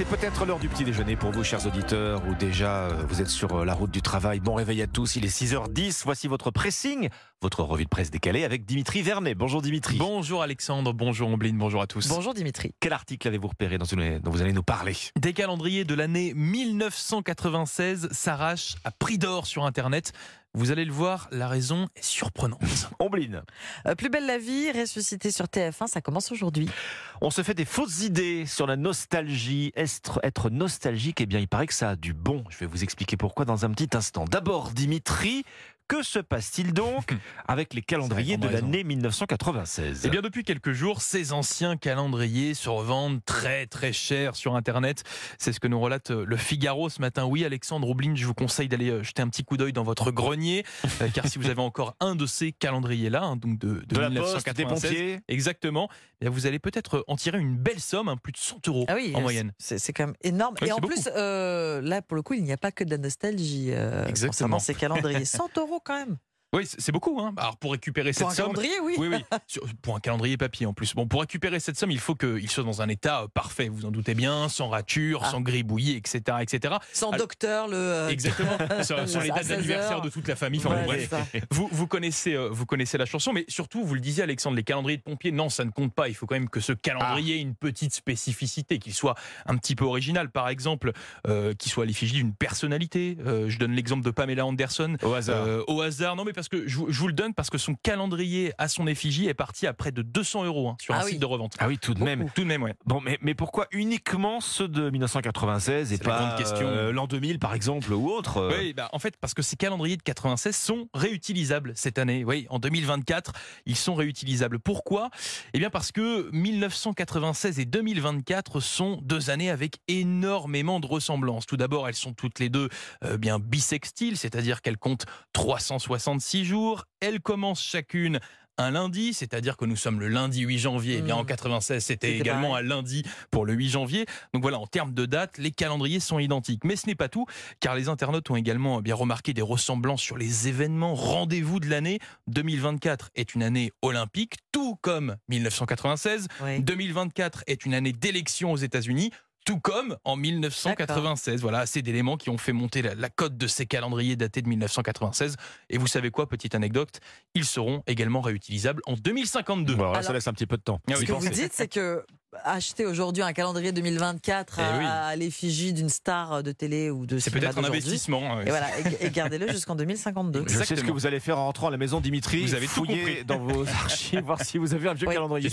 c'est peut-être l'heure du petit déjeuner pour vous, chers auditeurs, ou déjà euh, vous êtes sur euh, la route du travail. Bon réveil à tous, il est 6h10. Voici votre pressing, votre revue de presse décalée avec Dimitri Vernet. Bonjour Dimitri. Bonjour Alexandre, bonjour Ombline, bonjour à tous. Bonjour Dimitri. Quel article avez-vous repéré dont vous allez nous parler? Des calendriers de l'année 1996 s'arrachent à prix d'or sur Internet. Vous allez le voir, la raison est surprenante. Ombline. Euh, plus belle la vie, ressuscité sur TF1, ça commence aujourd'hui. On se fait des fausses idées sur la nostalgie. Être, être nostalgique, eh bien, il paraît que ça a du bon. Je vais vous expliquer pourquoi dans un petit instant. D'abord, Dimitri, que se passe-t-il donc avec les calendriers de l'année 1996 Eh bien, depuis quelques jours, ces anciens calendriers se revendent très très cher sur Internet. C'est ce que nous relate euh, le Figaro ce matin. Oui, Alexandre Oubline, je vous conseille d'aller euh, jeter un petit coup d'œil dans votre grenier, euh, car si vous avez encore un de ces calendriers-là, hein, donc de, de, 1996, exactement, eh vous allez peut-être en tirer une belle somme, hein, plus de 100 euros ah oui, en moyenne. C'est quand même énorme. Et en plus, là, pour le coup, il n'y a pas que de la nostalgie Exactement. ces calendriers. 100 euros quand même. Oui, c'est beaucoup. Hein. Alors pour récupérer cette somme, oui. oui, pour un calendrier papier en plus. Bon, pour récupérer cette somme, il faut qu'il soit dans un état euh, parfait. Vous en doutez bien, sans rature, ah. sans gribouillis, etc., etc. Sans docteur, le. Euh, Exactement. sur, les dates d'anniversaire de toute la famille. Vous, vous connaissez, euh, vous connaissez la chanson, mais surtout, vous le disiez, Alexandre, les calendriers de pompiers, non, ça ne compte pas. Il faut quand même que ce calendrier ah. ait une petite spécificité, qu'il soit un petit peu original. Par exemple, qu'il soit à l'effigie d'une personnalité. je donne l'exemple de Pamela Anderson. Au hasard. au hasard. Non, mais parce que je, je vous le parce que son calendrier à son effigie est parti à près de 200 euros hein, sur un ah site de revente. Ah oui, tout de même. Tout de même, ouais. Bon, mais, mais pourquoi uniquement ceux de 1996 et pas euh, l'an 2000 par exemple ou autre euh Oui, bah, en fait, parce que ces calendriers de 96 sont réutilisables cette année. Oui, en 2024, ils sont réutilisables. Pourquoi? Eh bien, parce que 1996 et 2024 sont deux années avec énormément de ressemblances. Tout d'abord, elles sont toutes les deux euh, bien bisextiles, c'est-à-dire qu'elles comptent 366 jours elles commencent chacune un lundi, c'est-à-dire que nous sommes le lundi 8 janvier. Et eh bien en 96, mmh. c'était également un lundi pour le 8 janvier. Donc voilà, en termes de date, les calendriers sont identiques. Mais ce n'est pas tout, car les internautes ont également bien remarqué des ressemblances sur les événements rendez-vous de l'année. 2024 est une année olympique, tout comme 1996. 2024 est une année d'élection aux États-Unis tout comme en 1996. Voilà, assez d'éléments qui ont fait monter la, cote de ces calendriers datés de 1996. Et vous savez quoi, petite anecdote, ils seront également réutilisables en 2052. ça laisse un petit peu de temps. Ce que vous dites, c'est que acheter aujourd'hui un calendrier 2024 eh à, l'effigie d'une star de télé ou de C'est peut-être un investissement. Et, voilà, et, gardez-le jusqu'en 2052. Je sais ce que vous allez faire en rentrant à la maison, Dimitri. Vous avez fouillé dans vos archives, voir si vous avez un vieux calendrier.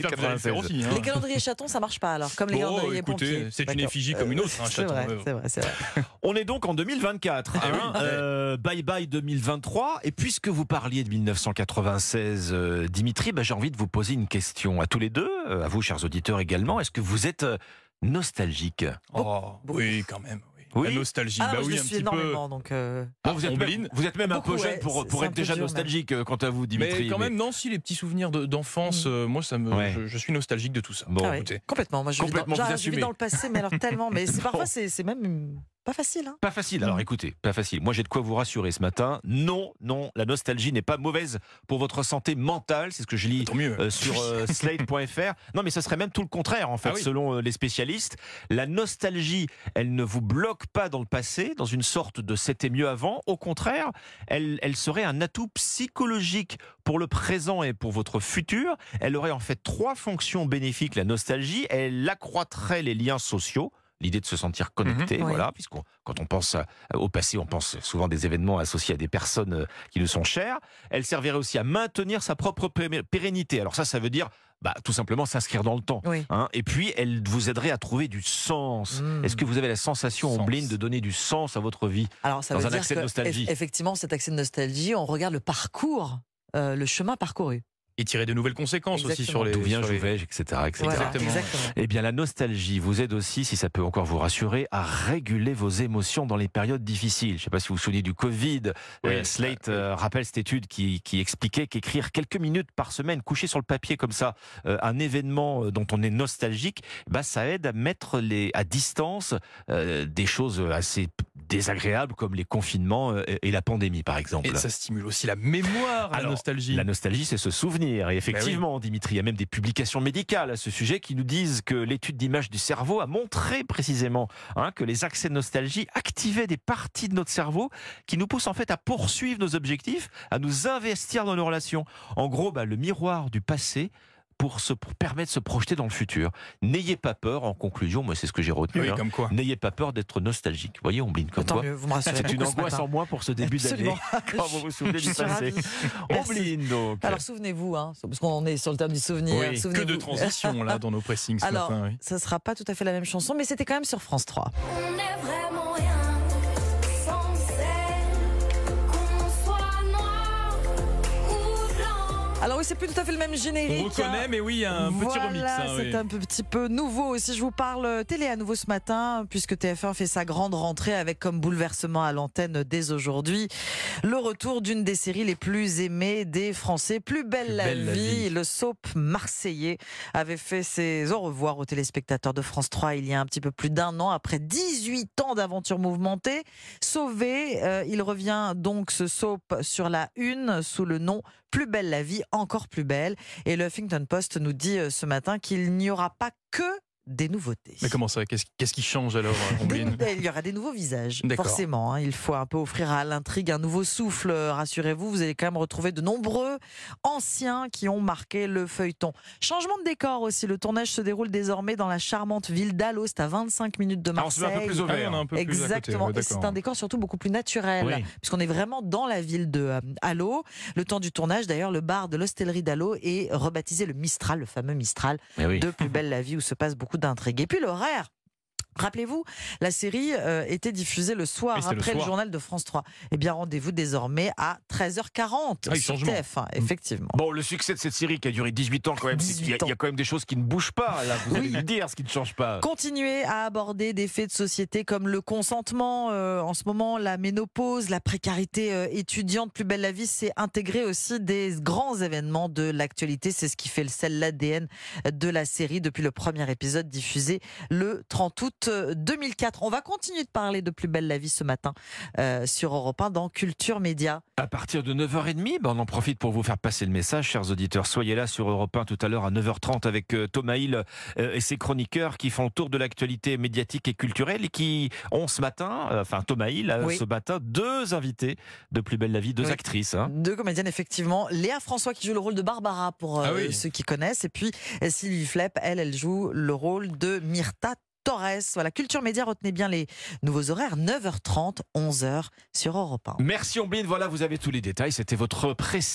Aussi, hein. Les calendriers chatons, ça marche pas alors, comme les calendriers pompiers. C'est une effigie comme une autre, un chaton. C'est vrai, c'est vrai. On est donc en 2024. Eh hein. euh, bye bye 2023. Et puisque vous parliez de 1996, euh, Dimitri, bah, j'ai envie de vous poser une question à tous les deux, euh, à vous, chers auditeurs également. Est-ce que vous êtes nostalgique? Oh, Oui, quand même. Oui. La nostalgie, ah, bah oui, un petit peu. Donc euh... vous, êtes même, vous, êtes même, un peu jeune pour, pour être déjà nostalgique même. quant à vous, Dimitri. Mais quand même, non, si les petits souvenirs d'enfance, mm. euh, moi, ça me, ouais. je, je, suis nostalgique de tout ça. Bon, ah écoutez. Complètement. Moi, je Complètement, vis dans, je vis dans le passé, mais alors tellement. Mais parfois, c'est même pas facile. Hein pas facile. Alors écoutez, pas facile. Moi j'ai de quoi vous rassurer ce matin. Non, non, la nostalgie n'est pas mauvaise pour votre santé mentale. C'est ce que je lis euh, sur euh, slate.fr. Non, mais ça serait même tout le contraire en fait, ah selon euh, les spécialistes. La nostalgie, elle ne vous bloque pas dans le passé, dans une sorte de c'était mieux avant. Au contraire, elle, elle serait un atout psychologique pour le présent et pour votre futur. Elle aurait en fait trois fonctions bénéfiques. La nostalgie, elle accroîtrait les liens sociaux l'idée de se sentir connecté, mhm. voilà, puisqu'on quand on pense au passé, on pense souvent des événements associés à des personnes euh, qui nous sont chères. Elle servirait aussi à maintenir sa propre pérennité. Alors ça, ça veut dire bah, tout simplement s'inscrire dans le temps. Hein. Et puis, elle vous aiderait à trouver du sens. Hmm. Est-ce que vous avez la sensation, Ombline, de donner du sens à votre vie Alors, ça dans veut un dire accès de nostalgie? Effectivement, cet accès de nostalgie, on regarde le parcours, euh, le chemin parcouru et tirer de nouvelles conséquences aussi sur les. D'où vient etc. etc. exactement. Eh bien, la nostalgie vous aide aussi, si ça peut encore vous rassurer, à réguler vos émotions dans les périodes difficiles. Je ne sais pas si vous vous souvenez du Covid. Euh, Slate euh, rappelle cette étude qui, qui expliquait qu'écrire quelques minutes par semaine, coucher sur le papier comme ça, euh, un événement dont on est nostalgique, bah, ça aide à mettre les, à distance des choses assez désagréables comme les confinements et la pandémie, par exemple. Et ça stimule aussi la mémoire, la nostalgie. La nostalgie, c'est se souvenir. Et ben effectivement, Dimitri, il y a même des publications médicales à ce sujet qui nous disent que l'étude d'image du cerveau a montré précisément hein, que les accès de nostalgie activaient des parties de notre cerveau qui nous poussent en fait à poursuivre nos objectifs, à nous investir dans nos relations. En gros, bah, le miroir du passé pour, se, pour permettre de se projeter dans le futur. N'ayez pas peur, en conclusion, moi c'est ce que j'ai retenu. Hein. comme quoi. N'ayez pas peur d'être nostalgique. Vous voyez, on bline comme quoi. C'est une angoisse en moins pour ce début d'année. Quand vous vous souvenez du passé. On bline donc. Alors souvenez-vous, hein, parce qu'on est sur le terme du souvenir. Oui, que de transition là dans nos pressings ce Alors, matin. ça ne sera pas tout à fait la même chanson, mais c'était quand même sur France 3. On est vraiment rien. Alors oui, c'est plus tout à fait le même générique. On reconnaît, mais oui, un petit remix. Hein, c'est un petit peu nouveau aussi. Je vous parle télé à nouveau ce matin, puisque TF1 fait sa grande rentrée avec comme bouleversement à l'antenne dès aujourd'hui le retour d'une des séries les plus aimées des Français. Plus belle, la, vie. Le soap marseillais avait fait ses au revoir aux téléspectateurs de France 3 il y a un petit peu plus d'un an, après 18 ans d'aventure mouvementée. Sauvé, euh, il revient donc ce soap sur la une sous le nom plus belle la vie, encore plus belle. Et le Huffington Post nous dit euh, ce matin qu'il n'y aura pas que des nouveautés. Mais comment ça Qu'est-ce qui change alors Il y aura des nouveaux visages, forcément. Hein. Il faut un peu offrir à l'intrigue un nouveau souffle. Rassurez-vous, vous allez quand même retrouver de nombreux anciens qui ont marqué le feuilleton. Changement de décor aussi. Le tournage se déroule désormais dans la charmante ville d'Alost, à 25 minutes de Marseille. Ah, on se un peu plus ouvert. Ah, Exactement. Et c'est un décor surtout beaucoup plus naturel, puisqu'on est vraiment dans la ville de euh, Le temps du tournage, d'ailleurs, le bar de l'hostellerie d'Alo est rebaptisé le Mistral, le fameux Mistral eh de Plus belle la vie, où se passe beaucoup d'intrigue. Et puis l'horaire Rappelez-vous, la série euh, était diffusée le soir après le, journal de France 3. Eh bien, rendez-vous désormais à 13h40 ah, sur TF1, effectivement. Bon, le succès de cette série qui a duré 18 ans quand même, il y, a quand même des choses qui ne bougent pas. Là, vous allez nous dire ce qui ne change pas. Continuer à aborder des faits de société comme le consentement, euh, en ce moment la ménopause, la précarité euh, étudiante, plus belle la vie, c'est intégrer aussi des grands événements de l'actualité. C'est ce qui fait le sel, l'ADN de la série depuis le premier épisode diffusé le 30 août 2004. On va continuer de parler de Plus belle la vie ce matin euh, sur Europe 1 dans Culture Média. À partir de 9h30, ben on en profite pour vous faire passer le message, chers auditeurs. Soyez là sur Europe 1 tout à l'heure à 9h30 avec euh, Thomas Hill euh, et ses chroniqueurs qui font le tour de l'actualité médiatique et culturelle et qui ont ce matin, enfin Thomas Hill, ce matin, deux invités de Plus belle la vie, deux actrices. Hein. Deux comédiennes, effectivement. Léa François qui joue le rôle de Barbara pour ah ceux qui connaissent. Et puis Sylvie Flepp, elle, elle joue le rôle de Myrta Torres. Voilà, Culture Média, retenez bien les nouveaux horaires, 9h30, 11h sur Europe 1. Merci Ombline, voilà, vous avez tous les détails. C'était votre précis